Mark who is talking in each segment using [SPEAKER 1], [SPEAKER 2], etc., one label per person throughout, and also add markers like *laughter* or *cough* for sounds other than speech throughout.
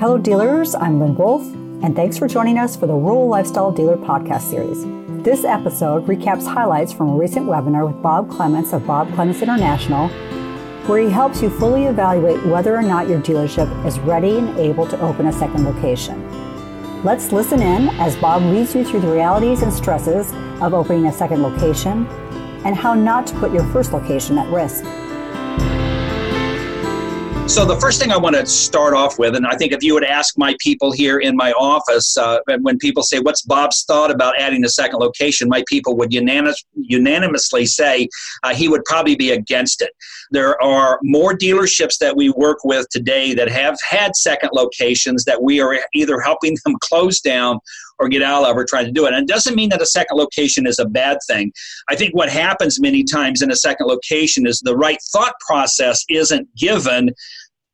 [SPEAKER 1] Hello, dealers. I'm Lynn Wolf, and thanks for joining us for the Rural Lifestyle Dealer podcast series. This episode recaps highlights from a recent webinar with Bob Clements of Bob Clements International, where he helps you fully evaluate whether or not your dealership is ready and able to open a second location. Let's listen in as Bob leads you through the realities and stresses of opening a second location and how not to put your first location at risk.
[SPEAKER 2] So, the first thing I want to start off with, and I think if you would ask my people here in my office, uh, when people say, What's Bob's thought about adding a second location? my people would unanimous, unanimously say uh, he would probably be against it. There are more dealerships that we work with today that have had second locations that we are either helping them *laughs* close down or get out of or try to do it. And it doesn't mean that a second location is a bad thing. I think what happens many times in a second location is the right thought process isn't given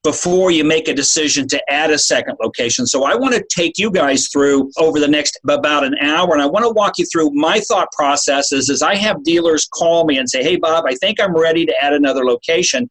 [SPEAKER 2] before you make a decision to add a second location. So I want to take you guys through over the next about an hour and I want to walk you through my thought processes as I have dealers call me and say, "Hey Bob, I think I'm ready to add another location."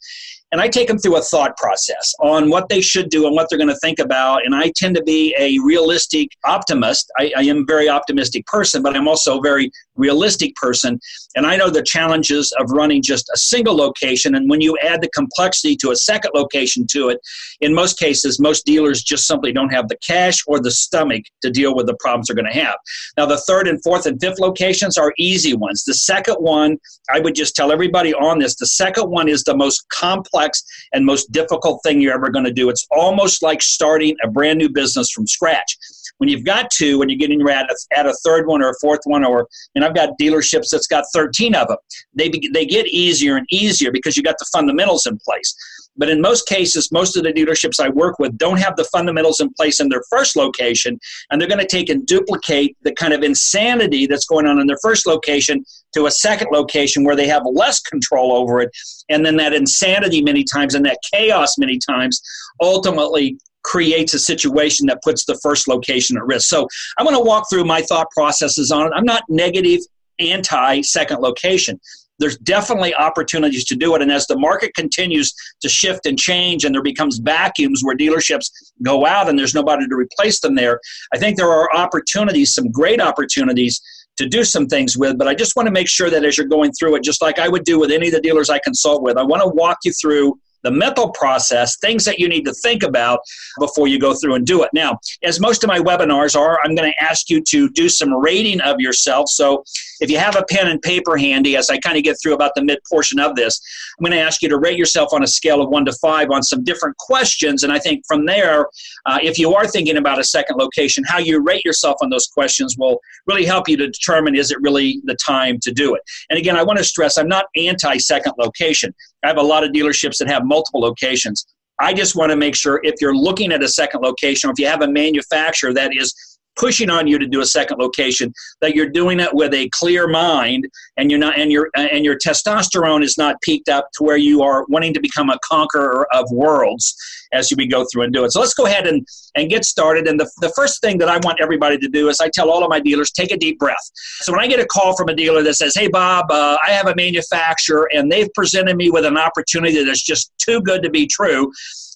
[SPEAKER 2] And I take them through a thought process on what they should do and what they're going to think about. And I tend to be a realistic optimist. I, I, am a very optimistic person, but I'm also very realistic person. And I know the challenges of running just a single location. And when you add the complexity to a second location to it, in most cases, most dealers just simply don't have the cash or the stomach to deal with the problems they're going to have. Now, the third and fourth and fifth locations are easy ones. The second one, I would just tell everybody on this, the second one is the most complex and most difficult thing you're ever going to do. It's almost like starting a brand new business from scratch. When you've got two, when you're getting at a, at a third one or a fourth one, or and I've got dealerships that's got 13 of them, they they get easier and easier because you got the fundamentals in place. But in most cases, most of the dealerships I work with don't have the fundamentals in place in their first location, and they're going to take and duplicate the kind of insanity that's going on in their first location to a second location where they have less control over it. And then that insanity, many times, and that chaos, many times, ultimately creates a situation that puts the first location at risk. So I'm going to walk through my thought processes on it. I'm not negative anti second location there's definitely opportunities to do it. And as the market continues to shift and change and there becomes vacuums where dealerships go out and there's nobody to replace them there, I think there are opportunities, some great opportunities to do some things with. But I just want to make sure that as you're going through it, just like I would do with any of the dealers I consult with, I want to walk you through the mental process, things that you need to think about before you go through and do it. Now, as most of my webinars are, I'm going to ask you to do some rating of yourself. So if you have a pen and paper handy, as I kind of get through about the mid portion of this, I'm going to ask you to rate yourself on a scale of one to five on some different questions. And I think from there, uh, if you are thinking about a second location, how you rate yourself on those questions will really help you to determine is it really the time to do it. And again, I want to stress I'm not anti second location. I have a lot of dealerships that have multiple locations. I just want to make sure if you're looking at a second location, or if you have a manufacturer that is pushing on you to do a second location that you're doing it with a clear mind and you're not and your and your testosterone is not peaked up to where you are wanting to become a conqueror of worlds as we go through and do it. So let's go ahead and and get started. And the, the first thing that i want everybody to do is i tell all of my dealers take a deep breath. So when i get a call from a dealer that says hey bob uh, i have a manufacturer and they've presented me with an opportunity that's just too good to be true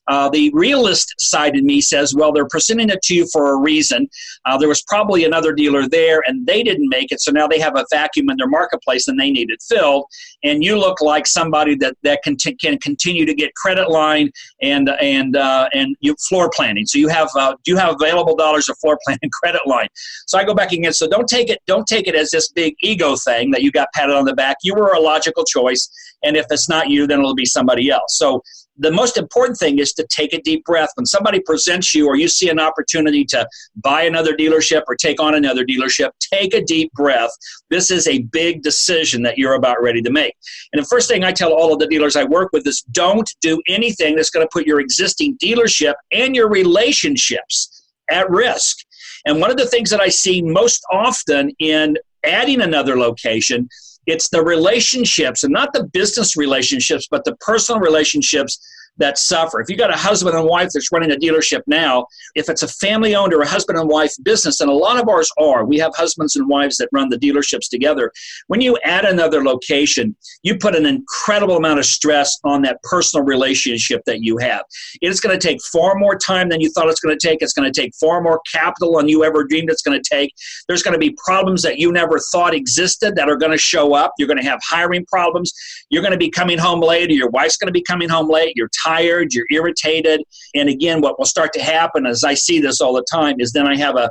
[SPEAKER 2] uh, the realist side in me says, well, they're presenting it to you for a reason. Uh, there was probably another dealer there and they didn't make it, so now they have a vacuum in their marketplace and they need it filled. And you look like somebody that, that can, t- can continue to get credit line and and uh, and you floor planning. So you have uh, do you have available dollars of floor *laughs* plan and credit line? So I go back again. So don't take it don't take it as this big ego thing that you got patted on the back. You were a logical choice, and if it's not you, then it'll be somebody else. So the most important thing is to take a deep breath. When somebody presents you or you see an opportunity to buy another dealership or take on another dealership, take a deep breath. This is a big decision that you're about ready to make. And the first thing I tell all of the dealers I work with is don't do anything that's going to put your existing dealership and your relationships at risk. And one of the things that I see most often in adding another location it's the relationships and not the business relationships, but the personal relationships that suffer. If you got a husband and wife that's running a dealership now, if it's a family owned or a husband and wife business, and a lot of ours are, we have husbands and wives that run the dealerships together. When you add another location, you put an incredible amount of stress on that personal relationship that you have. It's going to take far more time than you thought it's going to take. It's going to take far more capital than you ever dreamed it's going to take. There's going to be problems that you never thought existed that are going to show up. You're going to have hiring problems. You're going to be coming home late, or your wife's going to be coming home late. You're tired, you're irritated. And again, what will start to happen, as I see this all the time, is then I have a,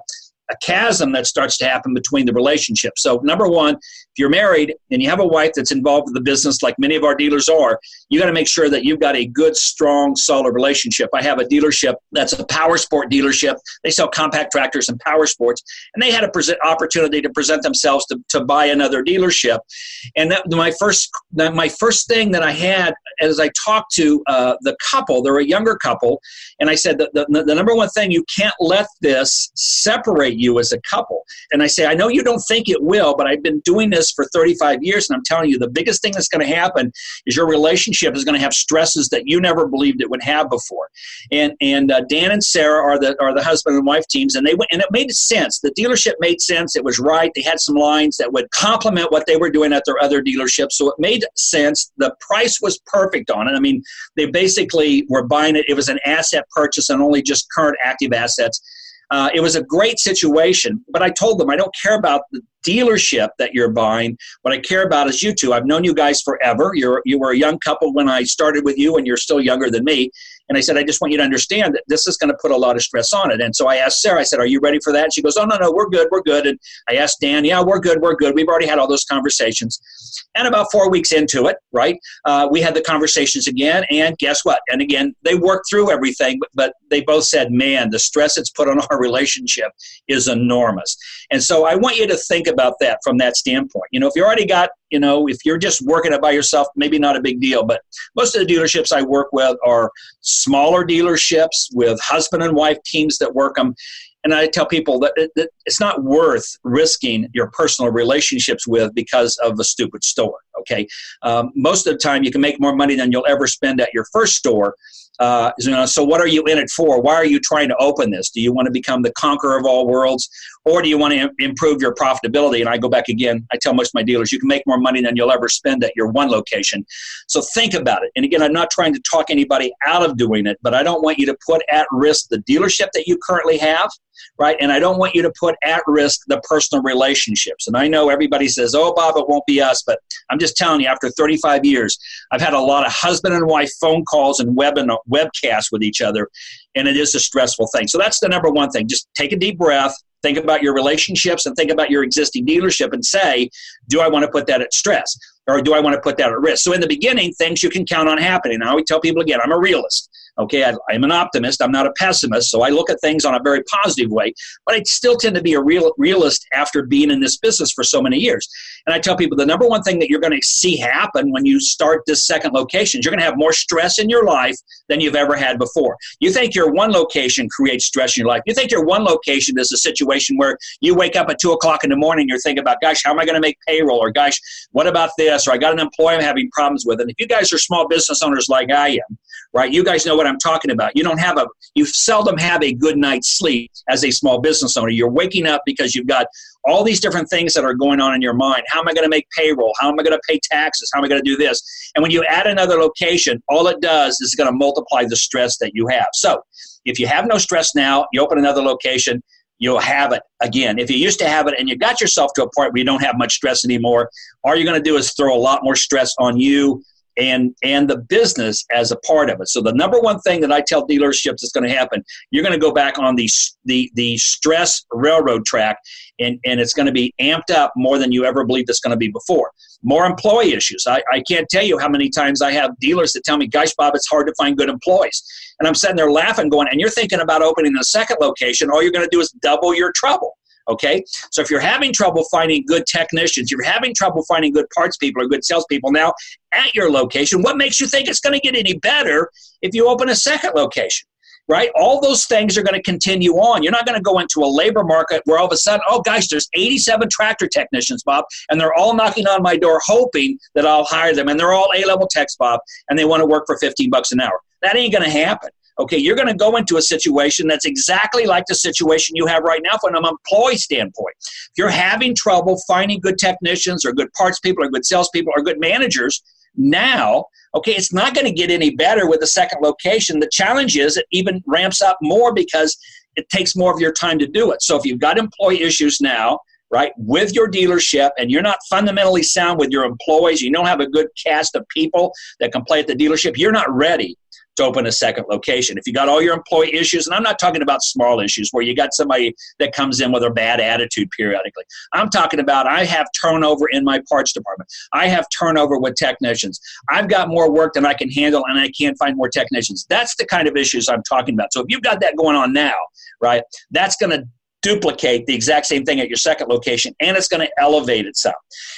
[SPEAKER 2] a chasm that starts to happen between the relationship. So, number one, if you're married and you have a wife that's involved with the business, like many of our dealers are, you got to make sure that you've got a good, strong, solid relationship. I have a dealership that's a power sport dealership. They sell compact tractors and power sports, and they had a present opportunity to present themselves to, to buy another dealership. And that my first my first thing that I had as I talked to uh, the couple, they're a younger couple, and I said the, the, the number one thing you can't let this separate you as a couple. And I say I know you don't think it will, but I've been doing this this for 35 years, and I'm telling you, the biggest thing that's going to happen is your relationship is going to have stresses that you never believed it would have before. And and uh, Dan and Sarah are the are the husband and wife teams, and they went, and it made sense. The dealership made sense. It was right. They had some lines that would complement what they were doing at their other dealerships, so it made sense. The price was perfect on it. I mean, they basically were buying it. It was an asset purchase and only just current active assets. Uh, it was a great situation, but I told them I don't care about the dealership that you're buying. What I care about is you two. I've known you guys forever. You're you were a young couple when I started with you, and you're still younger than me. And I said, I just want you to understand that this is going to put a lot of stress on it. And so I asked Sarah, I said, Are you ready for that? she goes, Oh, no, no, we're good, we're good. And I asked Dan, Yeah, we're good, we're good. We've already had all those conversations. And about four weeks into it, right, uh, we had the conversations again. And guess what? And again, they worked through everything, but, but they both said, Man, the stress it's put on *laughs* our relationship is enormous. And so I want you to think about that from that standpoint. You know, if you already got you know, if you're just working it by yourself, maybe not a big deal. But most of the dealerships I work with are smaller dealerships with husband and wife teams that work them. And I tell people that, it, it's not worth risking your personal relationships with because of a stupid store. Okay, um, most of the time you can make more money than you'll ever spend at your first store uh, you know, so what are you in it for? Why are you trying to open this? Do you want to become the conqueror of all worlds, or do you want to improve your profitability? And I go back again. I tell most of my dealers, you can make more money than you'll ever spend at your one location. So think about it. And again, I'm not trying to talk anybody out of doing it, but I don't want you to put at risk the dealership that you currently have right? And I don't want you to put at risk the personal relationships. And I know everybody says, oh, Bob, it won't be us. But I'm just telling you, after 35 years, I've had a lot of husband and wife phone calls and web and uh, webcasts with each other. And it is a stressful thing. So that's the number one thing. Just take a deep breath, think about your relationships, and think about your existing dealership and say, do I want to put that at stress? Or do I want to put that at risk? So in the beginning, things you can count on happening. I always tell people again, I'm a realist. Okay, I, am an optimist. I'm not a pessimist, so I look at things on a very positive way. But I still tend to be a real realist after being in this business for so many years. And I tell people the number one thing that you're going to see happen when you start this second location is you're going to have more stress in your life than you've ever had before. You think your one location creates stress in your life. You think your one location is a situation where you wake up at two o'clock in the morning, you're thinking about, gosh, how am I going to make payroll? Or gosh, what about this? Or I got an employee I'm having problems with. And if you guys are small business owners like I am, right? You guys know what I'm talking about. You don't have a, you seldom have a good night's sleep as a small business owner. You're waking up because you've got all these different things that are going on in your mind. How am I going to make payroll? How am I going to pay taxes? How am I going to do this? And when you add another location, all it does is going to multiply the stress that you have. So if you have no stress now, you open another location, you'll have it again. If you used to have it and you got yourself to a point where you don't have much stress anymore, all you're going to do is throw a lot more stress on you and and the business as a part of it. So the number one thing that I tell dealerships is going to happen, you're going to go back on the the the stress railroad track, and and it's going to be amped up more than you ever believed it's going to be before. More employee issues. I, I can't tell you how many times I have dealers that tell me, "Gosh, Bob, it's hard to find good employees," and I'm sitting there laughing, going, "And you're thinking about opening a second location? All you're going to do is double your trouble." Okay, so if you're having trouble finding good technicians, you're having trouble finding good parts people or good salespeople now at your location, what makes you think it's going to get any better if you open a second location? Right? All those things are going to continue on. You're not going to go into a labor market where all of a sudden, oh gosh, there's 87 tractor technicians, Bob, and they're all knocking on my door hoping that I'll hire them. And they're all A level techs, Bob, and they want to work for 15 bucks an hour. That ain't going to happen. Okay, you're going to go into a situation that's exactly like the situation you have right now from an employee standpoint. If you're having trouble finding good technicians or good parts people or good salespeople or good managers now, okay, it's not going to get any better with the second location. The challenge is it even ramps up more because it takes more of your time to do it. So if you've got employee issues now, right, with your dealership and you're not fundamentally sound with your employees, you don't have a good cast of people that can play at the dealership, you're not ready to open a second location. If you got all your employee issues, and I'm not talking about small issues where you got somebody that comes in with a bad attitude periodically. I'm talking about I have turnover in my parts department. I have turnover with technicians. I've got more work than I can handle and I can't find more technicians. That's the kind of issues I'm talking about. So if you've got that going on now, right, that's going to duplicate the exact same thing at your second location and it's going to elevate itself.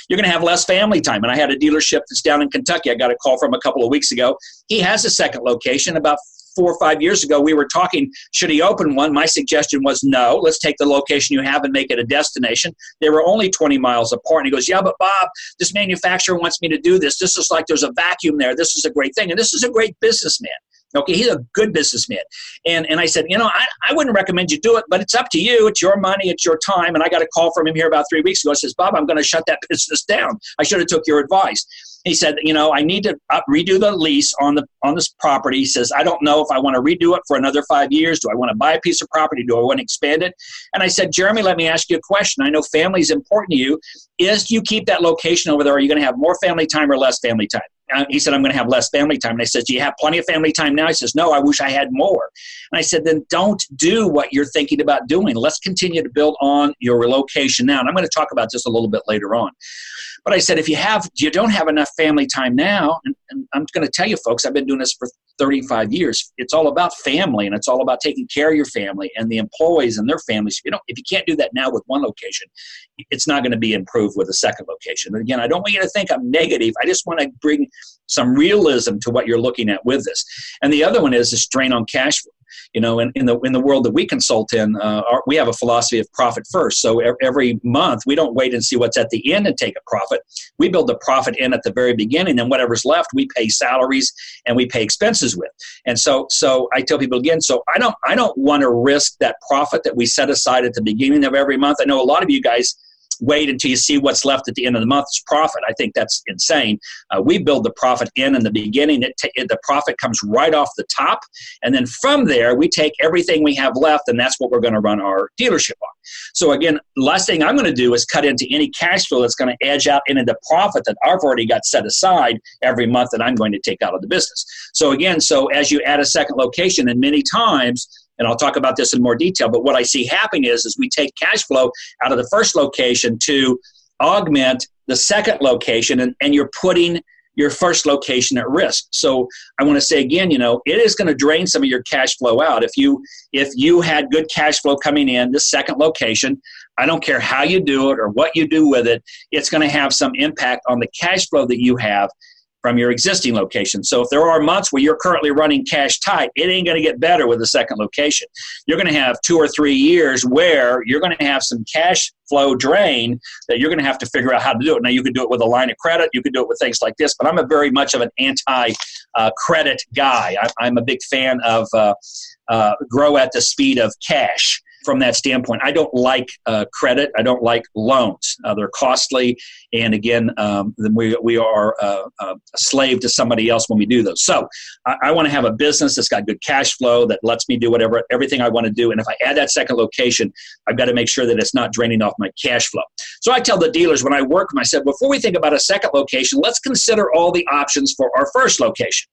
[SPEAKER 2] You're going to have less family time. And I had a dealership that's down in Kentucky. I got a call from a couple of weeks ago. He has a second location. About four or five years ago, we were talking, should he open one? My suggestion was no, let's take the location you have and make it a destination. They were only 20 miles apart. And he goes, yeah, but Bob, this manufacturer wants me to do this. This is like there's a vacuum there. This is a great thing. And this is a great businessman. Okay, he's a good businessman. And and I said, you know, I, I wouldn't recommend you do it, but it's up to you. It's your money, it's your time. And I got a call from him here about three weeks ago. He says, Bob, I'm going to shut that business down. I should have took your advice. He said, you know, I need to up, redo the lease on the on this property. He says, I don't know if I want to redo it for another five years. Do I want to buy a piece of property? Do I want to expand it? And I said, Jeremy, let me ask you a question. I know family is important to you. Is you keep that location over there? Are you going to have more family time or less family time? Uh, he said, I'm going to have less family time. And I said, Do you have plenty of family time now? He says, No, I wish I had more. And I said, Then don't do what you're thinking about doing. Let's continue to build on your relocation now. And I'm going to talk about this a little bit later on. But I said, if you have, you don't have enough family time now, and, and I'm going to tell you, folks, I've been doing this for 35 years. It's all about family, and it's all about taking care of your family and the employees and their families. If you don't, if you can't do that now with one location, it's not going to be improved with a second location. And again, I don't want you to think I'm negative. I just want to bring some realism to what you're looking at with this. And the other one is the strain on cash flow you know in, in the in the world that we consult in uh, our, we have a philosophy of profit first. So every month we don't wait and see what's at the end and take a profit. We build the profit in at the very beginning and whatever's left we pay salaries and we pay expenses with. And so so i tell people again so i don't i don't want to risk that profit that we set aside at the beginning of every month. I know a lot of you guys wait until you see what's left at the end of the month's profit. I think that's insane. Uh, we build the profit in in the beginning. It t- the profit comes right off the top, and then from there we take everything we have left, and that's what we're going to run our dealership on. So again, last thing I'm going to do is cut into any cash flow that's going to edge out into the profit that I've already got set aside every month that I'm going to take out of the business. So again, so as you add a second location, and many times and I'll talk about this in more detail. But what I see happening is, is we take cash flow out of the first location to augment the second location, and, and you're putting your first location at risk. So I want to say again, you know, it is going to drain some of your cash flow out. If you if you had good cash flow coming in, this second location, I don't care how you do it or what you do with it, it's going to have some impact on the cash flow that you have from your existing location. So if there are months where you're currently running cash tight, it ain't going to get better with the second location. You're going to have two or three years where you're going to have some cash flow drain that you're going to have to figure out how to do it. Now you could do it with a line of credit, you could do it with things like this, but I'm a very much of an anti uh, credit guy. I, am a big fan of uh, uh, grow at the speed of cash from that standpoint. I don't like uh, credit. I don't like loans. Uh, they're costly, and again, um, we we are uh, uh, a slave to somebody else when we do those. So I, I want to have a business that's got good cash flow that lets me do whatever everything I want to do. And if I add that second location, I've got to make sure that it's not draining off my cash flow. So I tell the dealers when I work I said before we think about a second location, let's consider all the options for our first location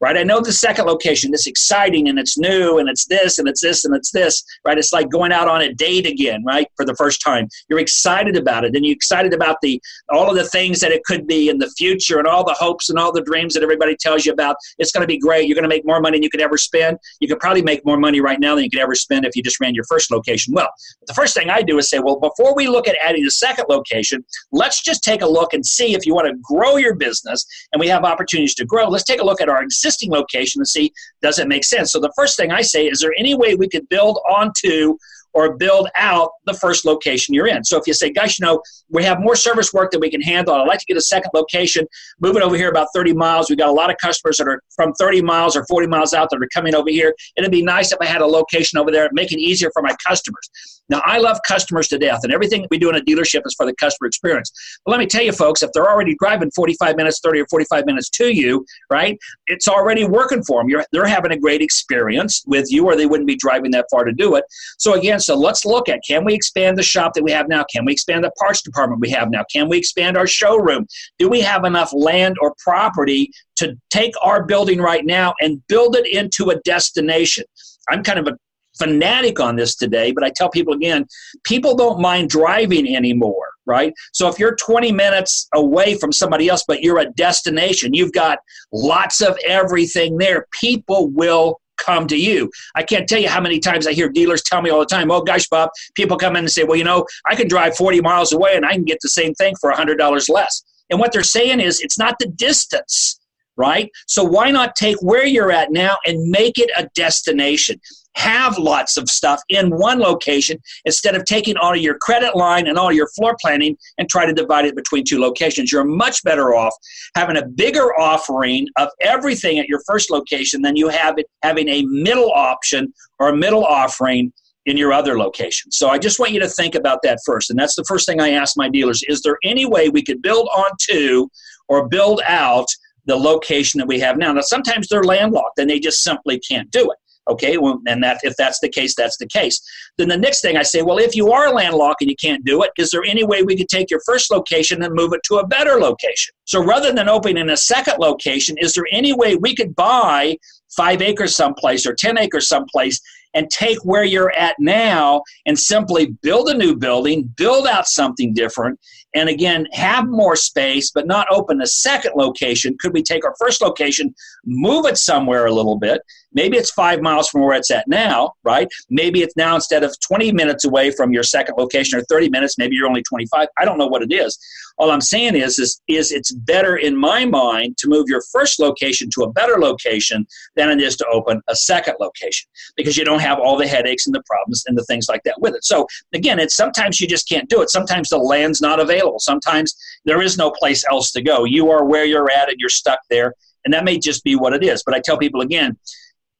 [SPEAKER 2] right? I know the second location is exciting and it's new and it's this and it's this and it's this, right? It's like going out on a date again, right? For the first time. You're excited about it and you're excited about the all of the things that it could be in the future and all the hopes and all the dreams that everybody tells you about. It's going to be great. You're going to make more money than you could ever spend. You could probably make more money right now than you could ever spend if you just ran your first location well. the first thing I do is say, well, before we look at adding a second location, let's just take a look and see if you want to grow your business and we have opportunities to grow. Let's take a look at our existing existing location and see does it make sense. So the first thing I say is there any way we could build onto or build out the first location you're in. So if you say, guys, you know, we have more service work than we can handle. I'd like to get a second location, move it over here about 30 miles. We've got a lot of customers that are from 30 miles or 40 miles out that are coming over here. It'd be nice if I had a location over there, make it easier for my customers. Now, I love customers to death, and everything we do in a dealership is for the customer experience. But let me tell you, folks, if they're already driving 45 minutes, 30 or 45 minutes to you, right, it's already working for them. You're, they're having a great experience with you, or they wouldn't be driving that far to do it. So, again, so let's look at can we expand the shop that we have now? Can we expand the parts department we have now? Can we expand our showroom? Do we have enough land or property to take our building right now and build it into a destination? I'm kind of a fanatic on this today, but I tell people again, people don't mind driving anymore, right? So if you're 20 minutes away from somebody else, but you're a destination, you've got lots of everything there, people will come to you. I can't tell you how many times I hear dealers tell me all the time, oh gosh, Bob, people come in and say, well, you know, I can drive 40 miles away and I can get the same thing for $100 less. And what they're saying is it's not the distance, right? So why not take where you're at now and make it a destination? Have lots of stuff in one location instead of taking all of your credit line and all your floor planning and try to divide it between two locations. You're much better off having a bigger offering of everything at your first location than you have it having a middle option or a middle offering in your other location. So I just want you to think about that first. And that's the first thing I ask my dealers is there any way we could build onto or build out the location that we have now? Now, sometimes they're landlocked and they just simply can't do it. Okay, well, and that if that's the case, that's the case. Then the next thing I say, well, if you are landlocked and you can't do it, is there any way we could take your first location and move it to a better location? So rather than opening a second location, is there any way we could buy five acres someplace or 10 acres someplace and take where you're at now and simply build a new building, build out something different, and again, have more space, but not open a second location. Could we take our first location, move it somewhere a little bit? Maybe it's five miles from where it's at now, right? Maybe it's now instead of 20 minutes away from your second location or 30 minutes, maybe you're only 25. I don't know what it is. All I'm saying is, is, is it's better in my mind to move your first location to a better location than it is to open a second location because you don't have all the headaches and the problems and the things like that with it. So again, it's sometimes you just can't do it. Sometimes the land's not available. Sometimes there is no place else to go. You are where you're at and you're stuck there. And that may just be what it is. But I tell people again,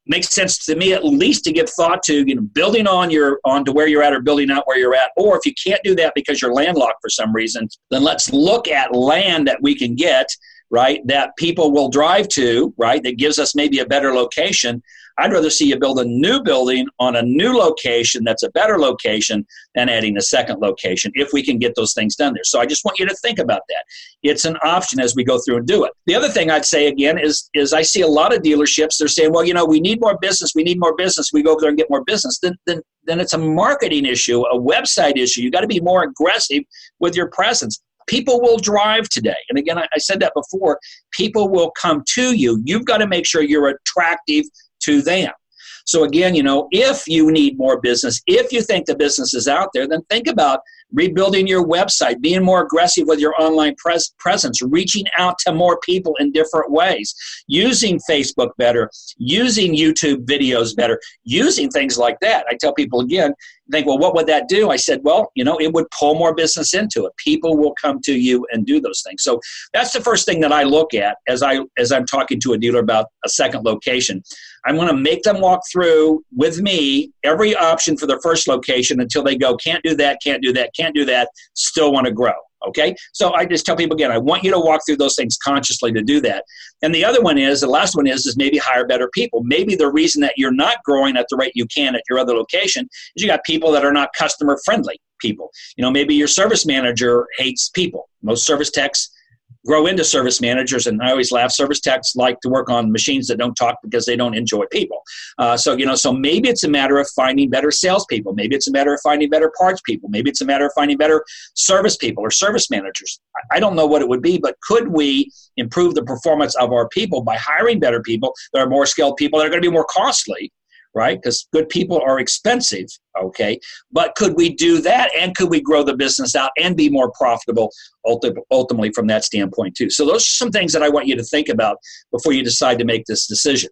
[SPEAKER 2] makes sense to me at least to give thought to you know building on your on to where you're at or building out where you're at. Or if you can't do that because you're landlocked for some reason then let's look at land that we can get right that people will drive to right that gives us maybe a better location I'd rather see you build a new building on a new location that's a better location than adding a second location if we can get those things done there. So I just want you to think about that. It's an option as we go through and do it. The other thing I'd say again is is I see a lot of dealerships they're saying, well, you know, we need more business, we need more business, we go over there and get more business. Then then then it's a marketing issue, a website issue. You got to be more aggressive with your presence people will drive today. And again, I, said that before. People will come to you. You've got to make sure you're attractive to them. So again, you know, if you need more business, if you think the business is out there, then think about rebuilding your website, being more aggressive with your online pres- presence, reaching out to more people in different ways, using Facebook better, using YouTube videos better, using things like that. I tell people again, think, well, what would that do? I said, well, you know, it would pull more business into it. People will come to you and do those things. So that's the first thing that I look at as I as I'm talking to a dealer about a second location. I'm going to make them walk through with me every option for their first location until they go, can't do that, can't do that, can't do that, still want to grow. Okay, so I just tell people again, I want you to walk through those things consciously to do that. And the other one is, the last one is, is maybe hire better people. Maybe the reason that you're not growing at the rate you can at your other location is you got people that are not customer friendly people. You know, maybe your service manager hates people. Most service techs grow into service managers. And I always laugh. Service techs like to work on machines that don't talk because they don't enjoy people. Uh, so you know, so maybe it's a matter of finding better salespeople. Maybe it's a matter of finding better parts people. Maybe it's a matter of finding better service people or service managers. I don't know what it would be, but could we improve the performance of our people by hiring better people that are more skilled people that are going to be more costly? Right? Because good people are expensive, okay? But could we do that and could we grow the business out and be more profitable ultimately from that standpoint, too? So, those are some things that I want you to think about before you decide to make this decision.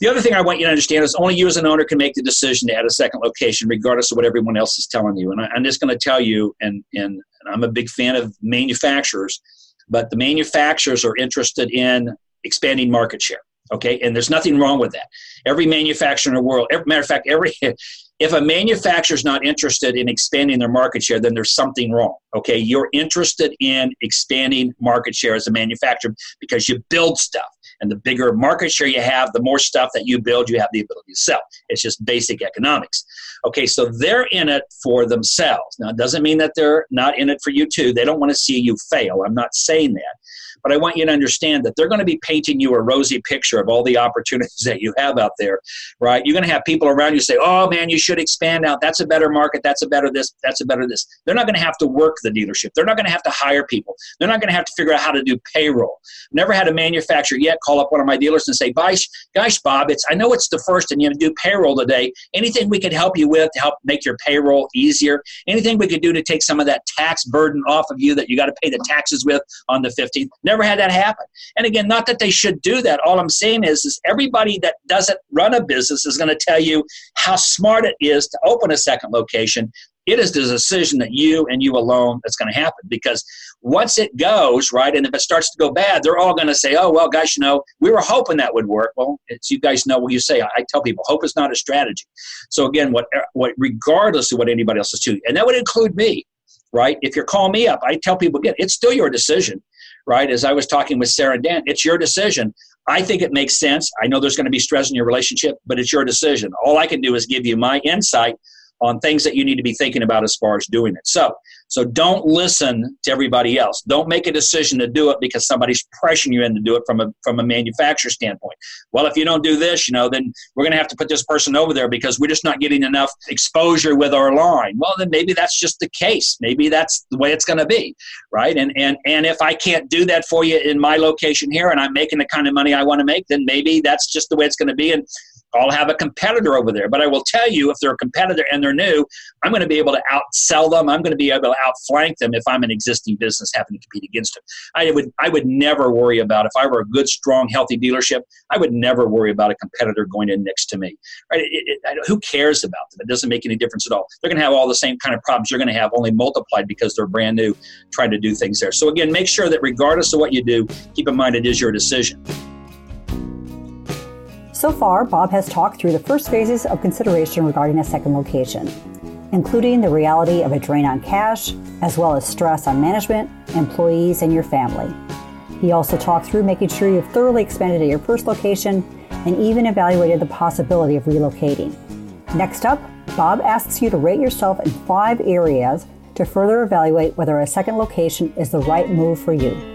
[SPEAKER 2] The other thing I want you to understand is only you as an owner can make the decision to add a second location, regardless of what everyone else is telling you. And I, am just going to tell you, and, and I'm a big fan of manufacturers, but the manufacturers are interested in expanding market share. Okay, and there's nothing wrong with that. Every manufacturer in the world, every, matter of fact, every *laughs* if a manufacturer is not interested in expanding their market share, then there's something wrong. Okay, you're interested in expanding market share as a manufacturer because you build stuff. And the bigger market share you have, the more stuff that you build, you have the ability to sell. It's just basic economics. Okay, so they're in it for themselves. Now, it doesn't mean that they're not in it for you too. They don't want to see you fail. I'm not saying that. But I want you to understand that they're going to be painting you a rosy picture of all the *laughs* opportunities that you have out there, right? You're going to have people around you say, oh man, you should expand out. That's a better market. That's a better this. That's a better this. They're not going to have to work the dealership. They're not going to have to hire people. They're not going to have to figure out how to do payroll. Never had a manufacturer yet call up one of my dealers and say, gosh, Bob, it's I know it's the first and you have to do payroll today. Anything we could help you with to help make your payroll easier? Anything we could do to take some of that tax burden off of you that you got to pay the taxes with on the 15th? Never had that happen. And again, not that they should do that. All I'm saying is, is everybody that doesn't run a business is going to tell you how smart it is to open a second location. It is the decision that you and you alone that's going to happen because once it goes right, and if it starts to go bad, they're all going to say, "Oh well, guys, you know, we were hoping that would work." Well, it's you guys know what you say. I tell people, hope is not a strategy. So again, what, uh, what regardless of what anybody else is doing, and that would include me right? If you're calling me up, I tell people again, it's still your decision right? As I was talking with Sarah Dan, it's your decision. I think it makes sense. I know there's going to be stress in your relationship, but it's your decision. All I can do is give you my insight on things that you need to be thinking about as far as doing it. So, so don't listen to everybody else. Don't make a decision to do it because somebody's pressuring you in to do it from a from a manufacturer standpoint. Well, if you don't do this, you know, then we're going to have to put this person over there because we're just not getting enough exposure with our line. Well, then maybe that's just the case. Maybe that's the way it's going to be, right? And and and if I can't do that for you in my location here, and I'm making the kind of money I want to make, then maybe that's just the way it's going to be. And I'll have a competitor over there. But I will tell you, if they're a competitor and they're new, I'm going to be able to outsell them. I'm going to be able to outflank them if I'm an existing business having to compete against them. I would I would never worry about if I were a good, strong, healthy dealership. I would never worry about a competitor going in next to me. Right? It, it, who cares about them? It doesn't make any difference at all. They're going to have all the same kind of problems you're going to have, only multiplied because they're brand new, trying to do things there. So again, make sure that regardless of what you do, keep in mind it is your decision.
[SPEAKER 1] So far, Bob has talked through the first phases of consideration regarding a second location, including the reality of a drain on cash, as well as stress on management, employees, and your family. He also talked through making sure you've thoroughly expanded at your first location and even evaluated the possibility of relocating. Next up, Bob asks you to rate yourself in five areas to further evaluate whether a second location is the right move for you.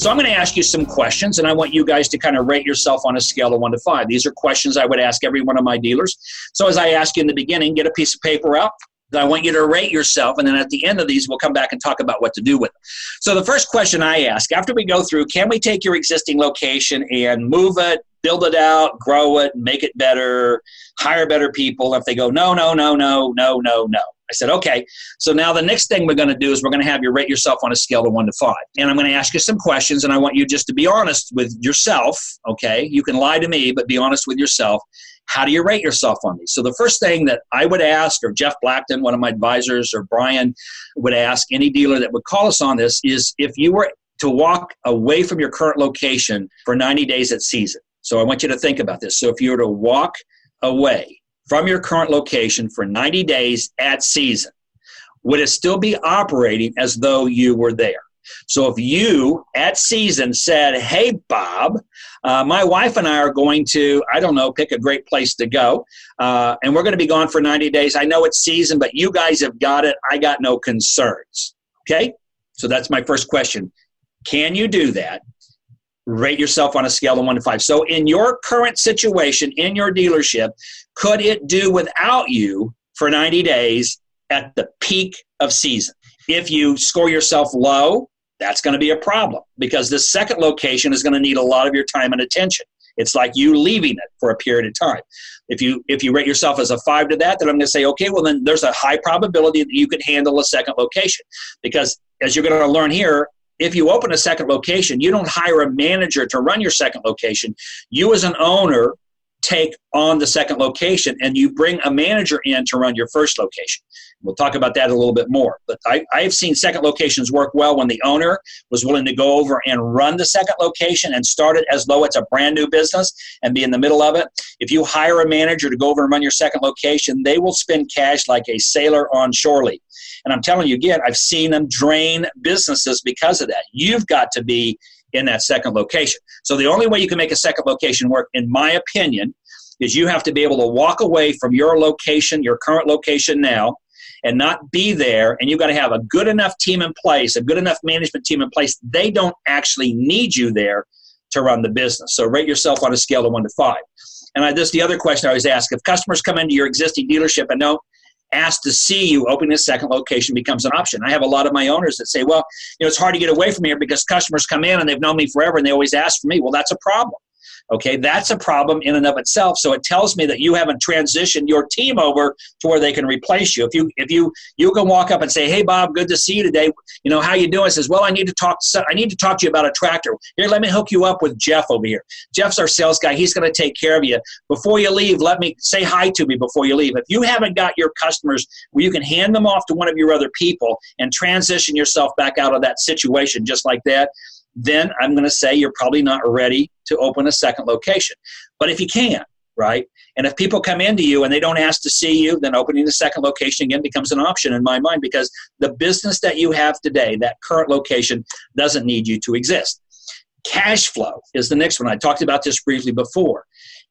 [SPEAKER 2] So I'm going to ask you some questions, and I want you guys to kind of rate yourself on a scale of one to five. These are questions I would ask every one of my dealers. So as I ask you in the beginning, get a piece of paper out. I want you to rate yourself, and then at the end of these, we'll come back and talk about what to do with them. So the first question I ask after we go through, can we take your existing location and move it, build it out, grow it, make it better, hire better people? If they go, no, no, no, no, no, no, no. I said, okay. So now the next thing we're going to do is we're going to have you rate yourself on a scale of one to five. And I'm going to ask you some questions, and I want you just to be honest with yourself. Okay. You can lie to me, but be honest with yourself. How do you rate yourself on these? So the first thing that I would ask, or Jeff Blackton, one of my advisors, or Brian would ask any dealer that would call us on this is if you were to walk away from your current location for 90 days at season. So I want you to think about this. So if you were to walk away from your current location for 90 days at season, would it still be operating as though you were there? So if you at season said, Hey, Bob, uh, my wife and I are going to, I don't know, pick a great place to go, uh, and we're going to be gone for 90 days. I know it's season, but you guys have got it. I got no concerns. Okay? So that's my first question. Can you do that? Rate yourself on a scale of one to five. So, in your current situation in your dealership, could it do without you for 90 days at the peak of season? If you score yourself low, that's going to be a problem because this second location is going to need a lot of your time and attention. It's like you leaving it for a period of time. If you if you rate yourself as a five to that, then I'm going to say, okay, well then there's a high probability that you could handle a second location because as you're going to learn here, if you open a second location, you don't hire a manager to run your second location. You, as an owner, take on the second location and you bring a manager in to run your first location. We'll talk about that a little bit more. But I, I've seen second locations work well when the owner was willing to go over and run the second location and start it as though it's a brand new business and be in the middle of it. If you hire a manager to go over and run your second location, they will spend cash like a sailor on shore leave. And I'm telling you again, I've seen them drain businesses because of that. You've got to be in that second location. So the only way you can make a second location work, in my opinion, is you have to be able to walk away from your location, your current location now, and not be there. And you've got to have a good enough team in place, a good enough management team in place. They don't actually need you there to run the business. So rate yourself on a scale of one to five. And I, this the other question I always ask: If customers come into your existing dealership and don't ask to see you opening a second location becomes an option. I have a lot of my owners that say, well, you know, it's hard to get away from here because customers come in and they've known me forever and they always ask for me. Well, that's a problem. Okay, that's a problem in and of itself. So it tells me that you haven't transitioned your team over to where they can replace you. If you if you you can walk up and say, "Hey, Bob, good to see you today. You know how you doing?" says, "Well, I need to talk. To, I need to talk to you about a tractor. Here, let me hook you up with Jeff over here. Jeff's our sales guy. He's going to take care of you. Before you leave, let me say hi to me before you leave. If you haven't got your customers where you can hand them off to one of your other people and transition yourself back out of that situation just like that." Then I'm going to say you're probably not ready to open a second location. But if you can, right? And if people come into you and they don't ask to see you, then opening the second location again becomes an option in my mind because the business that you have today, that current location, doesn't need you to exist. Cash flow is the next one. I talked about this briefly before.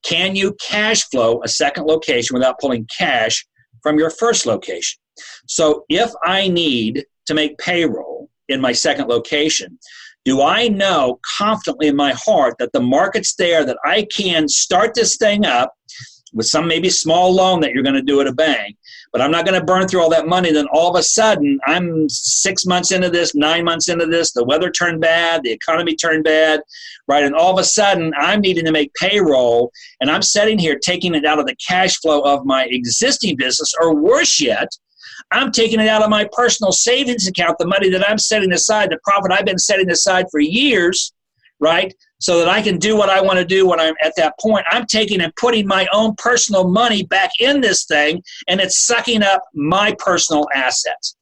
[SPEAKER 2] Can you cash flow a second location without pulling cash from your first location? So if I need to make payroll in my second location, do I know confidently in my heart that the market's there, that I can start this thing up with some maybe small loan that you're going to do at a bank, but I'm not going to burn through all that money. Then all of a sudden, I'm six months into this, nine months into this, the weather turned bad, the economy turned bad, right? And all of a sudden, I'm needing to make payroll, and I'm sitting here taking it out of the cash flow of my existing business, or worse yet, I'm taking it out of my personal savings account, the money that I'm setting aside, the profit I've been setting aside for years, right? So that I can do what I want to do when I'm at that point. I'm taking and putting my own personal money back in this thing, and it's sucking up my personal assets.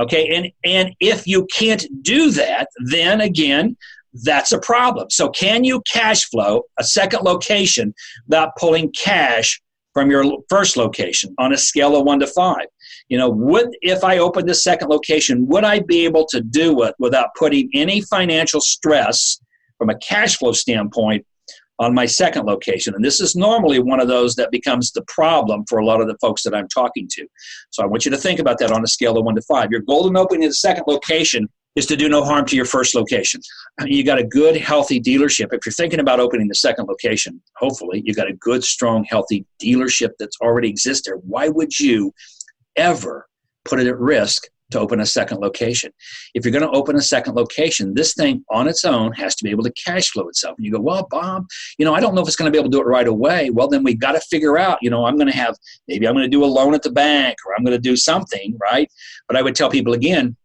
[SPEAKER 2] Okay, and and if you can't do that, then again, that's a problem. So can you cash flow a second location without pulling cash from your first location on a scale of one to five? You know, would if I opened this second location, would I be able to do it without putting any financial stress from a cash flow standpoint on my second location? And this is normally one of those that becomes the problem for a lot of the folks that I'm talking to. So I want you to think about that on a scale of one to five. Your goal in opening the second location is to do no harm to your first location. *clears throat* You got a good, healthy dealership. If you're thinking about opening the second location, hopefully you got a good, strong, healthy dealership that's already exists there. Why would you ever put it at risk to open a second location. If you're going to open a second location, this thing on its own has to be able to cash flow itself. And you go, well, Bob, you know, I don't know if it's going to be able to do it right away. Well, then we've got to figure out, you know, I'm going to have, maybe I'm going to do a loan at the bank or I'm going to do something, right? But I would tell people again,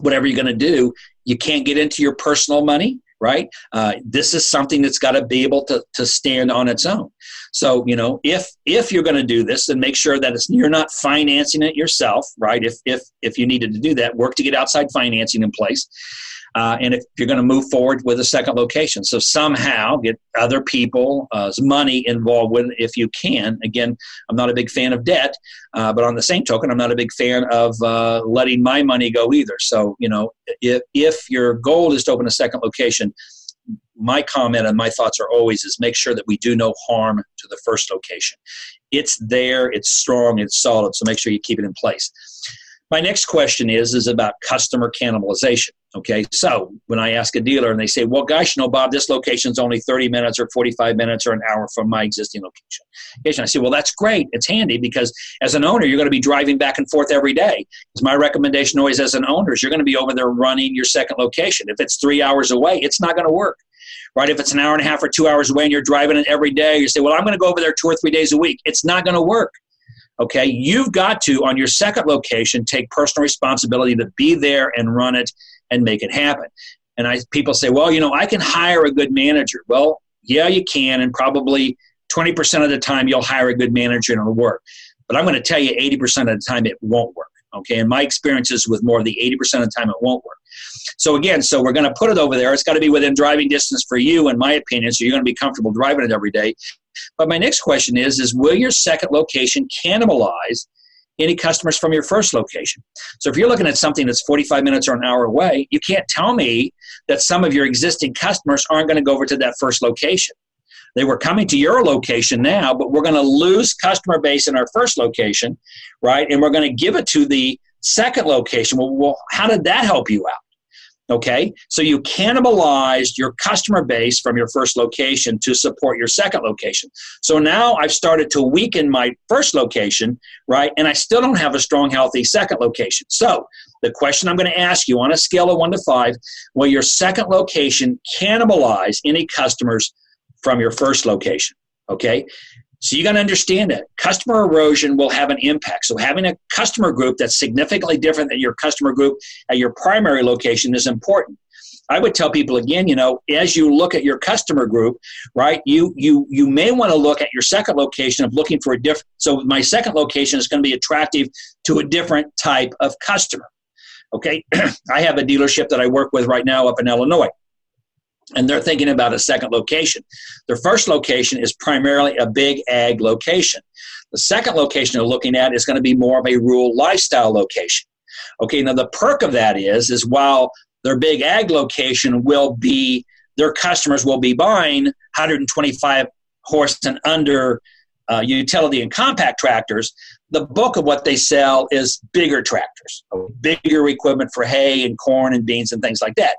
[SPEAKER 2] whatever you're going to do, you can't get into your personal money right? Uh, this is something that's got to be able to, to stand on its own. So, you know, if if you're going to do this, then make sure that it's, you're not financing it yourself, right? If if if you needed to do that, work to get outside financing in place. Uh, and if you're going to move forward with a second location. So somehow get other people's uh, money involved with it if you can. Again, I'm not a big fan of debt, uh, but on the same token, I'm not a big fan of uh, letting my money go either. So, you know, if, if your goal is to open a second location, my comment and my thoughts are always is make sure that we do no harm to the first location. It's there, it's strong, it's solid, so make sure you keep it in place. My next question is is about customer cannibalization. Okay, so when I ask a dealer and they say, "Well, gosh, you know, Bob, this location is only 30 minutes or 45 minutes or an hour from my existing location," I say, "Well, that's great. It's handy because as an owner, you're going to be driving back and forth every day." My recommendation always, as an owner, is you're going to be over there running your second location. If it's three hours away, it's not going to work right? If it's an hour and a half or two hours away and you're driving it every day, you say, well, I'm going to go over there two or three days a week. It's not going to work. Okay, you've got to, on your second location, take personal responsibility to be there and run it and make it happen. And I people say, well, you know, I can hire a good manager. Well, yeah, you can, and probably 20% of the time you'll hire a good manager and it'll work. But I'm going to tell you 80% of the time it won't work. Okay, and my experiences with more of the 80% of the time it won't work. So again, so we're going to put it over there. It's got to be within driving distance for you, in my opinion. So you're going to be comfortable driving it every day. But my next question is: Is will your second location cannibalize any customers from your first location? So if you're looking at something that's 45 minutes or an hour away, you can't tell me that some of your existing customers aren't going to go over to that first location. They were coming to your location now, but we're going to lose customer base in our first location, right? And we're going to give it to the second location. Well, well how did that help you out? Okay, so you cannibalized your customer base from your first location to support your second location. So now I've started to weaken my first location, right? And I still don't have a strong, healthy second location. So the question I'm going to ask you on a scale of one to five will your second location cannibalize any customers from your first location? Okay, so you got to understand that customer erosion will have an impact. So having a customer group that's significantly different than your customer group at your primary location is important. I would tell people again, you know, as you look at your customer group, right, you you you may want to look at your second location of looking for a different. So my second location is going to be attractive to a different type of customer. Okay, *clears throat* I have a dealership that I work with right now up in Illinois and they're thinking about a second location. Their first location is primarily a big ag location. The second location they're looking at is going to be more of a rural lifestyle location. Okay, now the perk of that is is while their big ag location will be their customers will be buying 125 horse and under uh, utility and compact tractors, the bulk of what they sell is bigger tractors, bigger equipment for hay and corn and beans and things like that.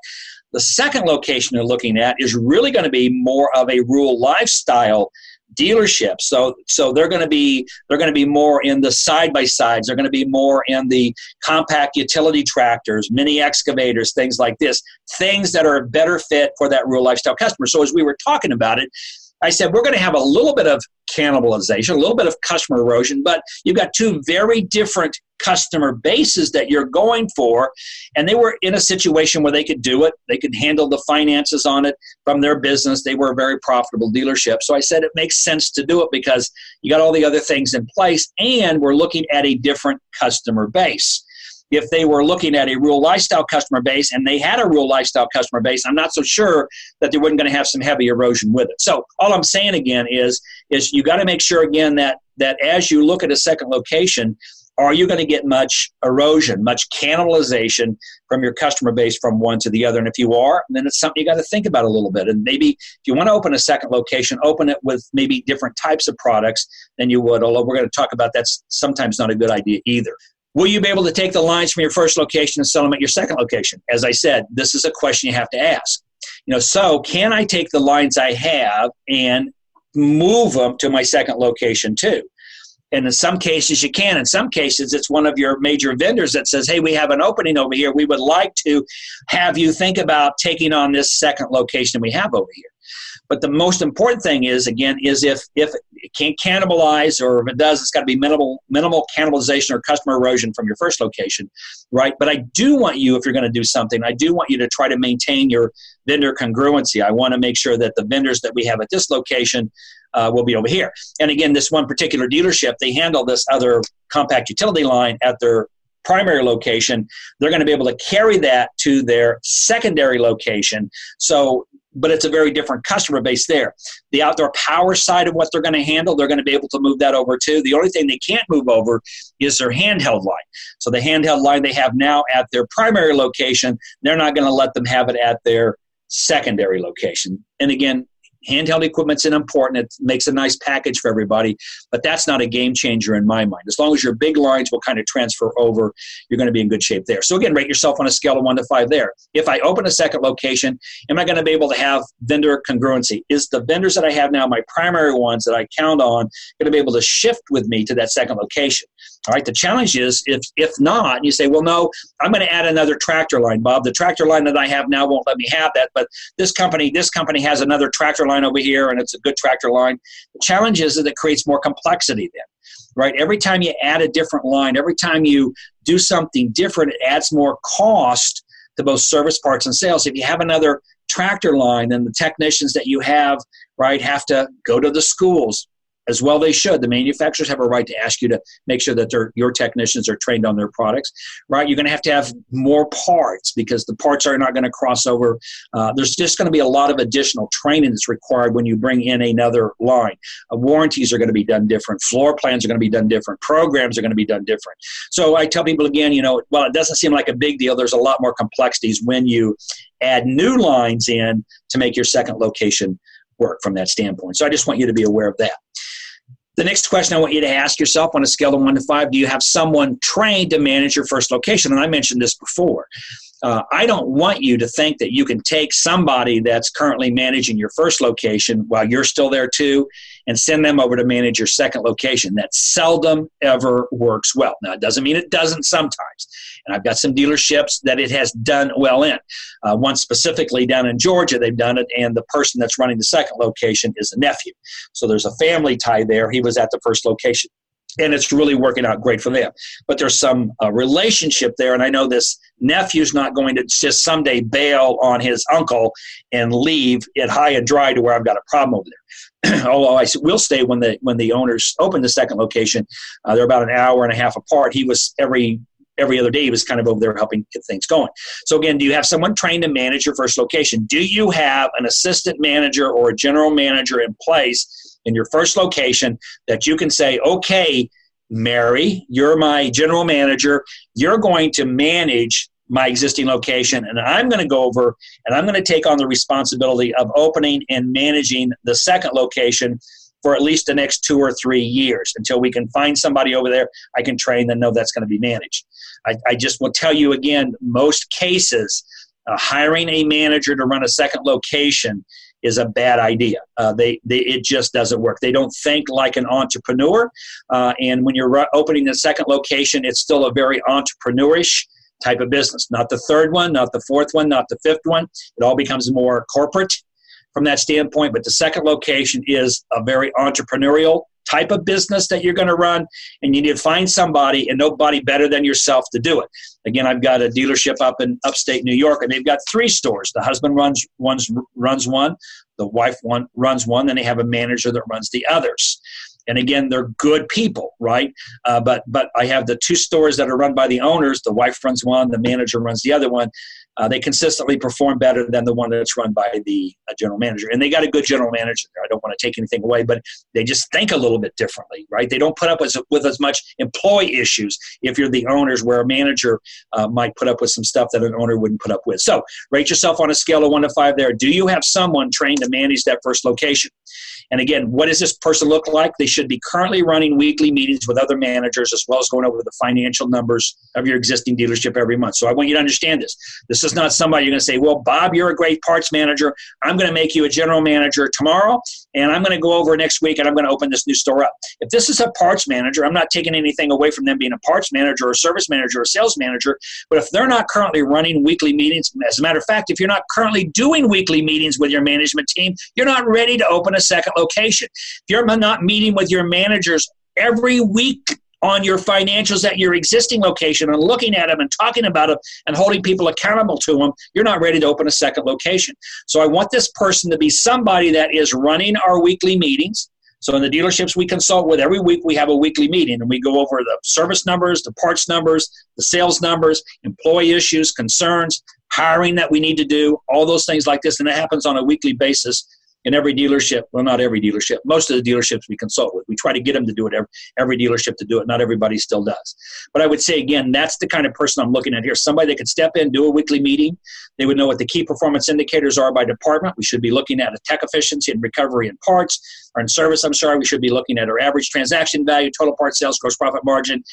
[SPEAKER 2] The second location they're looking at is really going to be more of a rural lifestyle dealership. So so they're going to be they're going to be more in the side by sides. They're going to be more in the compact utility tractors, mini excavators, things like this. Things that are a better fit for that rural lifestyle customer. So as we were talking about it, I said we're going to have a little bit of cannibalization, a little bit of customer erosion, but you've got two very different customer bases that you're going for. And they were in a situation where they could do it, they could handle the finances on it from their business. They were a very profitable dealership. So I said it makes sense to do it because you got all the other things in place, and we're looking at a different customer base if they were looking at a rural lifestyle customer base and they had a rural lifestyle customer base, I'm not so sure that they weren't going to have some heavy erosion with it. So all I'm saying again is is you got to make sure again that that as you look at a second location, are you going to get much erosion, much cannibalization from your customer base from one to the other? And if you are, then it's something you got to think about a little bit. And maybe if you want to open a second location, open it with maybe different types of products than you would, although we're going to talk about that's sometimes not a good idea either. Will you be able to take the lines from your first location and sell them at your second location? As I said, this is a question you have to ask. You know, so can I take the lines I have and move them to my second location too? And in some cases, you can. In some cases, it's one of your major vendors that says, Hey, we have an opening over here. We would like to have you think about taking on this second location we have over here. But the most important thing is, again, is if, if it can't cannibalize or if it does, it's got to be minimal, minimal cannibalization or customer erosion from your first location, right? But I do want you, if you're going to do something, I do want you to try to maintain your vendor congruency. I want to make sure that the vendors that we have at this location uh, will be over here. And again, this one particular dealership, they handle this other compact utility line at their primary location. They're going to be able to carry that to their secondary location. So but it's a very different customer base there. The outdoor power side of what they're going to handle, they're going to be able to move that over too. The only thing they can't move over is their handheld line. So the handheld line they have now at their primary location, they're not going to let them have it at their secondary location. And again, handheld equipment's important. It makes a nice package for everybody, but that's not a game changer in my mind. As long as your big lines will kind of transfer over, you're going to be in good shape there. So again, rate yourself on a scale of one to five there. If I open a second location, am I going to be able to have vendor congruency? Is the vendors that I have now, my primary ones that I count on, going to be able to shift with me to that second location? All right. The challenge is if if not, you say, well, no, I'm going to add another tractor line, Bob. The tractor line that I have now won't let me have that, but this company this company has another tractor line over here, and it's a good tractor line. The challenge is that it creates more complexity then. Right. Every time you add a different line, every time you do something different, it adds more cost to both service parts and sales. If you have another tractor line, then the technicians that you have, right, have to go to the schools, as well they should. The manufacturers have a right to ask you to make sure that your technicians are trained on their products right? You're going to have to have more parts because the parts are not going to cross over. Uh, there's just going to be a lot of additional training that's required when you bring in another line. Uh, warranties are going to be done different. Floor plans are going to be done different. Programs are going to be done different. So i tell people again you know well it doesn't seem like a big deal. There's a lot more complexities when you add new lines in to make your second location work from that standpoint. So i just want you to be aware of that the next question I want you to ask yourself on a scale of one to five do you have someone trained to manage your first location? And I mentioned this before. Uh, I don't want you to think that you can take somebody that's currently managing your first location while you're still there too and send them over to manage your second location. That seldom ever works well. Now, it doesn't mean it doesn't sometimes. And I've got some dealerships that it has done well in. Uh, one specifically down in Georgia, they've done it, and the person that's running the second location is a nephew. So there's a family tie there. He was at the first location. And it's really working out great for them. But there's some uh, relationship there, and I know this nephew's not going to just someday bail on his uncle and leave it high and dry to where I've got a problem over there. *clears throat* Although I will stay when the when the owners opened the second location, uh, they're about an hour and a half apart. He was every every other day he was kind of over there helping get things going. So again, do you have someone trained to manage your first location? Do you have an assistant manager or a general manager in place in your first location that you can say, okay, Mary, you're my general manager. You're going to manage my existing location and I'm going to go over and I'm going to take on the responsibility of opening and managing the second location for at least the next two or three years until we can find somebody over there I can train and know that's going to be managed. I, I just will tell you again, most cases, uh, hiring a manager to run a second location is a bad idea. Uh, they, they, it just doesn't work. They don't think like an entrepreneur. Uh, and when you're ru- opening the second location, it's still a very entrepreneurish type of business. Not the third one, not the fourth one, not the fifth one. It all becomes more corporate from that standpoint. But the second location is a very entrepreneurial type of business that you're going to run, and you need to find somebody and nobody better than yourself to do it. Again, I've got a dealership up in upstate New York, and they've got three stores. The husband runs one's, runs one, the wife one runs one, then they have a manager that runs the others. And again, they're good people, right? Uh, but but I have the two stores that are run by the owners. The wife runs one, the manager runs the other one, uh, they consistently perform better than the one that's run by the uh, general manager. And they got a good general manager there. I don't want to take anything away, but they just think a little bit differently, right? They don't put up with, as much employee issues if you're the owners, where a manager uh, might put up with some stuff that an owner wouldn't put up with. So rate yourself on a scale of one to five there. Do you have someone trained to manage that first location? And again, what does this person look like? They should be currently running weekly meetings with other managers as well as going over the financial numbers of your existing dealership every month. So I want you to understand this. This is not somebody you're going to say, well, Bob, you're a great parts manager. I'm going to make you a general manager tomorrow, and I'm going to go over next week and I'm going to open this new store up. If this is a parts manager, I'm not taking anything away from them being a parts manager or service manager or sales manager, but if they're not currently running weekly meetings, as a matter of fact, if you're not currently doing weekly meetings with your management team, you're not ready to open a second location. If you're not meeting with your managers every week on your financials at your existing location and looking at them and talking about them and holding people accountable to them, you're not ready to open a second location. So I want this person to be somebody that is running our weekly meetings. So in the dealerships we consult with, every week we have a weekly meeting and we go over the service numbers, the parts numbers, the sales numbers, employee issues, concerns, hiring that we need to do, all those things like this. And it happens on a weekly basis in every dealership. Well not every dealership. Most of the dealerships we consult with. We try to get them to do it every, every dealership to do it. Not everybody still does. But i would say again that's the kind of person i'm looking at here. Somebody that could step in do a weekly meeting. They would know what the key performance indicators are by department. We should be looking at a tech efficiency and recovery in parts. Or in service i'm sorry. We should be looking at our average transaction value total part sales gross profit margin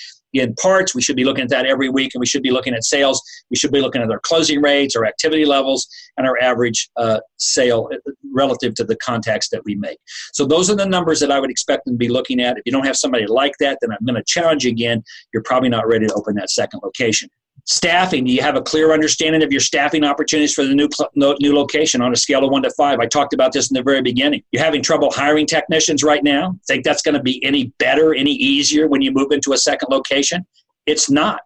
[SPEAKER 2] in parts. We should be looking at that every week, and we should be looking at sales. We should be looking at our closing rates, our activity levels, and our average uh, sale uh, relative to the contacts that we make. So those are the numbers that I would expect them to be looking at. If you don't have somebody like that, then I'm going to challenge you again. You're probably not ready to open that second location. Staffing, do you have a clear understanding of your staffing opportunities for the new, new location on a scale of one to five? I talked about this in the very beginning. You're having trouble hiring technicians right now? Think that's going to be any better, any easier when you move into a second location? It's not.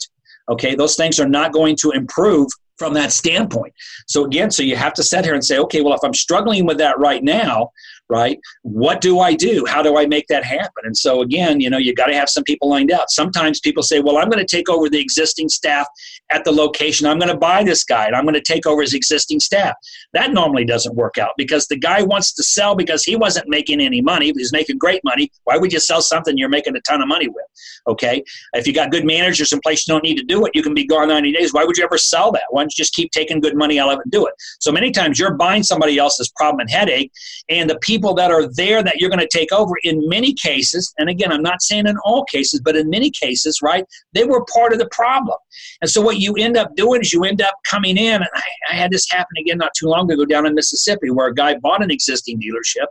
[SPEAKER 2] Okay, those things are not going to improve from that standpoint. So again, so you have to sit here and say, okay, well, if I'm struggling with that right now, right, what do I do? How do I make that happen? And so again, you know, you got to have some people lined out. Sometimes people say, well, I'm going to take over the existing staff at the location. I'm going to buy this guy and I'm going to take over his existing staff. That normally doesn't work out because the guy wants to sell because he wasn't making any money. He's making great money. Why would you sell something you're making a ton of money with? Okay. If you got good managers in place, you don't need to do it. You can be gone 90 days. Why would you ever sell that? Why don't you just keep taking good money out of it and do it? So many times you're buying somebody else's problem and headache, and the people that are there that you're going to take over, in many cases, and again, I'm not saying in all cases, but in many cases, right, they were part of the problem. And so what you end up doing is you end up coming in, and I, I had this happen again not too long ago down in Mississippi where a guy bought an existing dealership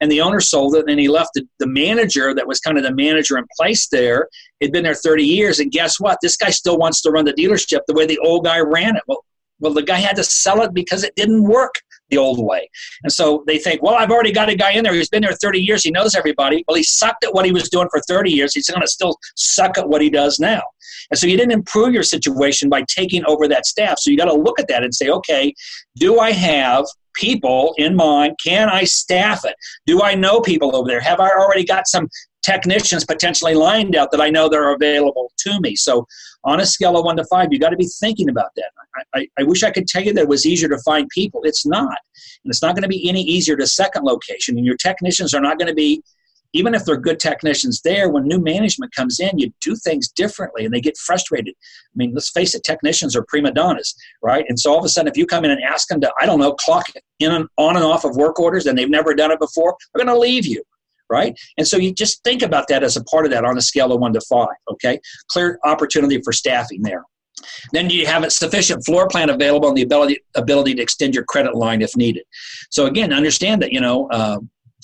[SPEAKER 2] and the owner sold it and he left the, the manager that was kind of the manager in place there had been there 30 years and guess what? This guy still wants to run the dealership the way the old guy ran it. Well well the guy had to sell it because it didn't work the old way and so they think well i've already got a guy in there who's been there 30 years he knows everybody well he sucked at what he was doing for 30 years he's going to still suck at what he does now and so you didn't improve your situation by taking over that staff so you got to look at that and say okay do i have people in mind? Can I staff it? Do I know people over there? Have I already got some technicians potentially lined out that I know that are available to me? So, on a scale of one to five, you got to be thinking about that. I, I, I, wish I could tell you that it was easier to find people. It's not. And it's not going to be any easier to second location. And your technicians are not going to be even if they're good technicians there, when new management comes in, you do things differently and they get frustrated. I mean, let's face it, technicians are prima donnas, right? And so all of a sudden, if you come in and ask them to, I don't know, clock in and on and off of work orders and they've never done it before, they're going to leave you, right? And so you just think about that as a part of that on a scale of one to five, okay? Clear opportunity for staffing there. Then you have a sufficient floor plan available and the ability ability to extend your credit line if needed. So again, understand that you know uh,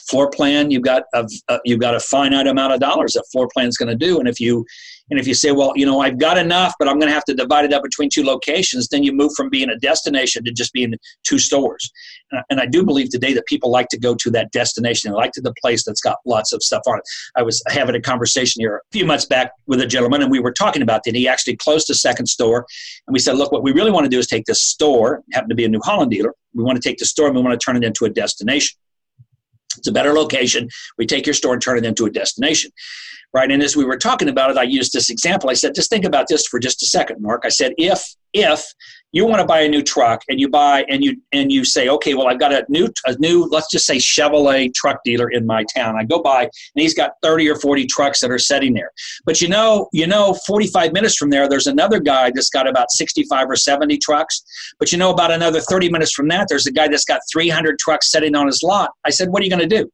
[SPEAKER 2] floor plan you've got a, uh, you've got a finite amount of dollars that floor plan is going to do and if you and if you say well you know i've got enough but i'm going to have to divide it up between two locations then you move from being a destination to just being two stores. And, i do believe today that people like to go to that destination. They like to the place that's got lots of stuff on it. I was having a conversation here a few months back with a gentleman and we were talking about that. He actually closed a second store and we said look what we really want to do is take this store happened to be a new holland dealer. We want to take the store and we want to turn it into a destination. It's a better location. We take your store and turn it into a destination. Right. And as we were talking about it, I used this example. I said, just think about this for just a second, Mark. I said, if if you want to buy a new truck and you buy and you and you say okay well i've got a new a new let's just say chevrolet truck dealer in my town i go by and he's got 30 or 40 trucks that are sitting there but you know you know 45 minutes from there there's another guy that's got about 65 or 70 trucks but you know about another 30 minutes from that there's a guy that's got 300 trucks sitting on his lot i said what are you going to do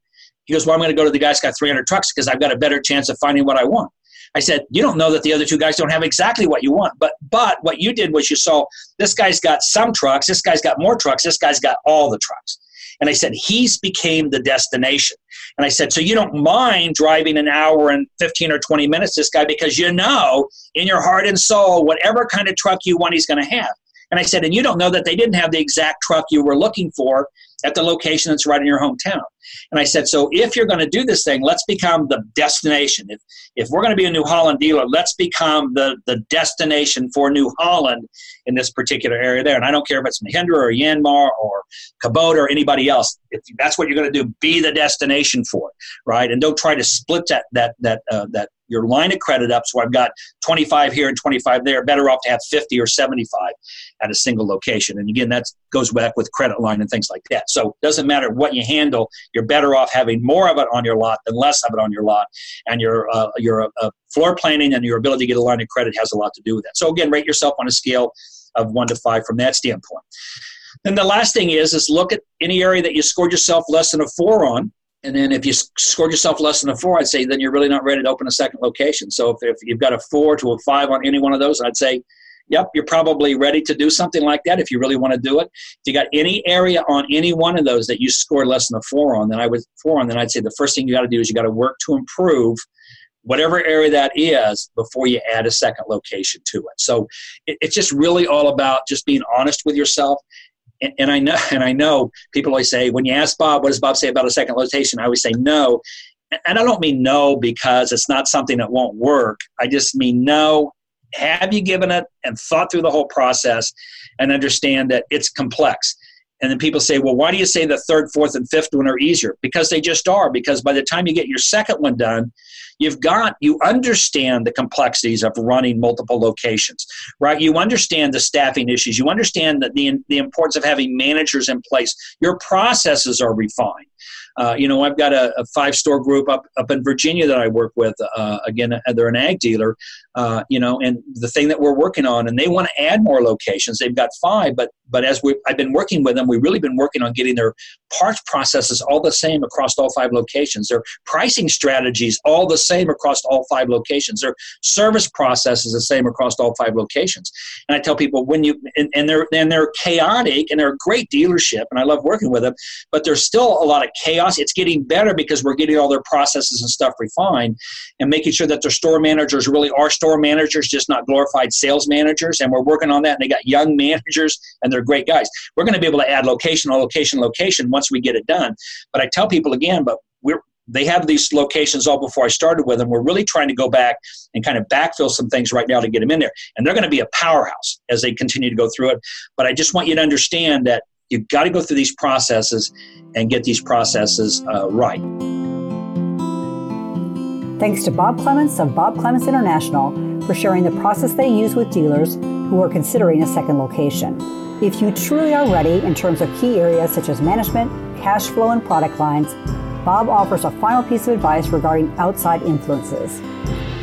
[SPEAKER 2] he goes well i'm going to go to the guy that's got 300 trucks because i've got a better chance of finding what i want I said, you don't know that the other two guys don't have exactly what you want. But but what you did was you saw this guy's got some trucks, this guy's got more trucks, this guy's got all the trucks. And I said, he's became the destination. And I said, so you don't mind driving an hour and 15 or 20 minutes, this guy, because you know in your heart and soul, whatever kind of truck you want, he's going to have. And I said, and you don't know that they didn't have the exact truck you were looking for at the location that's right in your hometown. And I said, so if you're going to do this thing, let's become the destination. If, if we're going to be a New Holland dealer, let's become the, the destination for New Holland in this particular area there. And I don't care if it's Mahindra or Yanmar or Kubota or anybody else. If that's what you're going to do, be the destination for it, right? And don't try to split that that that uh, that your line of credit up. So I've got 25 here and 25 there. Better off to have 50 or 75 at a single location. And again, that goes back with credit line and things like that. So it doesn't matter what you handle. You're better off having more of it on your lot than less of it on your lot. And your uh, your uh, floor planning and your ability to get a line of credit has a lot to do with that. So again, rate yourself on a scale of one to five from that standpoint. Then the last thing is is look at any area that you scored yourself less than a four on and then if you scored yourself less than a four, I'd say then you're really not ready to open a second location. So if, if you've got a four to a five on any one of those, I'd say, yep, you're probably ready to do something like that if you really want to do it. If you got any area on any one of those that you scored less than a four on, then I would four on, then I'd say the first thing you got to do is you got to work to improve whatever area that is before you add a second location to it. So it, it's just really all about just being honest with yourself and, and I know, *laughs* and I know people always say, when you ask Bob, what does Bob say about a second location? I always say no. And I don't mean no because it's not something that won't work. I just mean no have you given it and thought through the whole process and understand that it's complex? And then people say, well, why do you say the third, fourth, and fifth one are easier? Because they just are. Because by the time you get your second one done, you've got, you understand the complexities of running multiple locations, right? You understand the staffing issues. You understand the, the, the importance of having managers in place. Your processes are refined. Uh, you know, I've got a, a, five store group up up in Virginia that I work with. Uh, again, they're an ag dealer. Uh, you know, and the thing that we're working on, and they want to add more locations. They've got five, but but as we I've been working with them, we've really been working on getting their parts processes all the same across all five locations. Their pricing strategies all the same across all five locations. Their service process is the same across all five locations. And I tell people when you and, and they're and they're chaotic and they're a great dealership, and I love working with them, but there's still a lot of chaos. It's getting better because we're getting all their processes and stuff refined, and making sure that their store managers really are store managers, just not glorified sales managers. And we're working on that. And they got young *laughs* managers, and they're great guys. We're going to be able to add location, location, location once we get it done. But I tell people again, but we're they have these locations all before I started with them. We're really trying to go back and kind of backfill some things right now to get them in there. And they're going to be a powerhouse as they continue to go through it. But I just want you to understand that you've got to go through these processes and get these processes uh, right.
[SPEAKER 1] Thanks to Bob Clements of Bob Clements International for sharing the process they use with dealers who are considering a second location. If you truly are ready in terms of key areas such as management, cash flow, and product lines, Bob offers a final piece of advice regarding outside influences.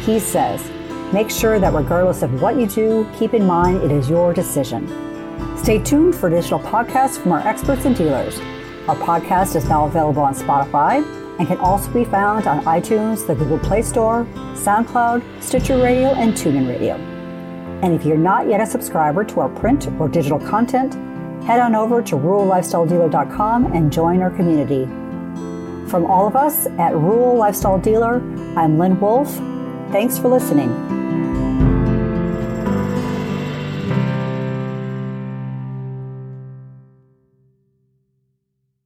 [SPEAKER 1] He says, make sure that regardless of what you do, keep in mind it is your decision. Stay tuned for additional podcasts from our experts and dealers. Our podcast is now available on Spotify, and can also be found on iTunes, the Google Play Store, SoundCloud, Stitcher Radio, and TuneIn Radio. And if you're not yet a subscriber to our print or digital content, head on over to rurallifestyledealer.com and join our community. From all of us at Rural Lifestyle Dealer, I'm Lynn Wolf. Thanks for listening.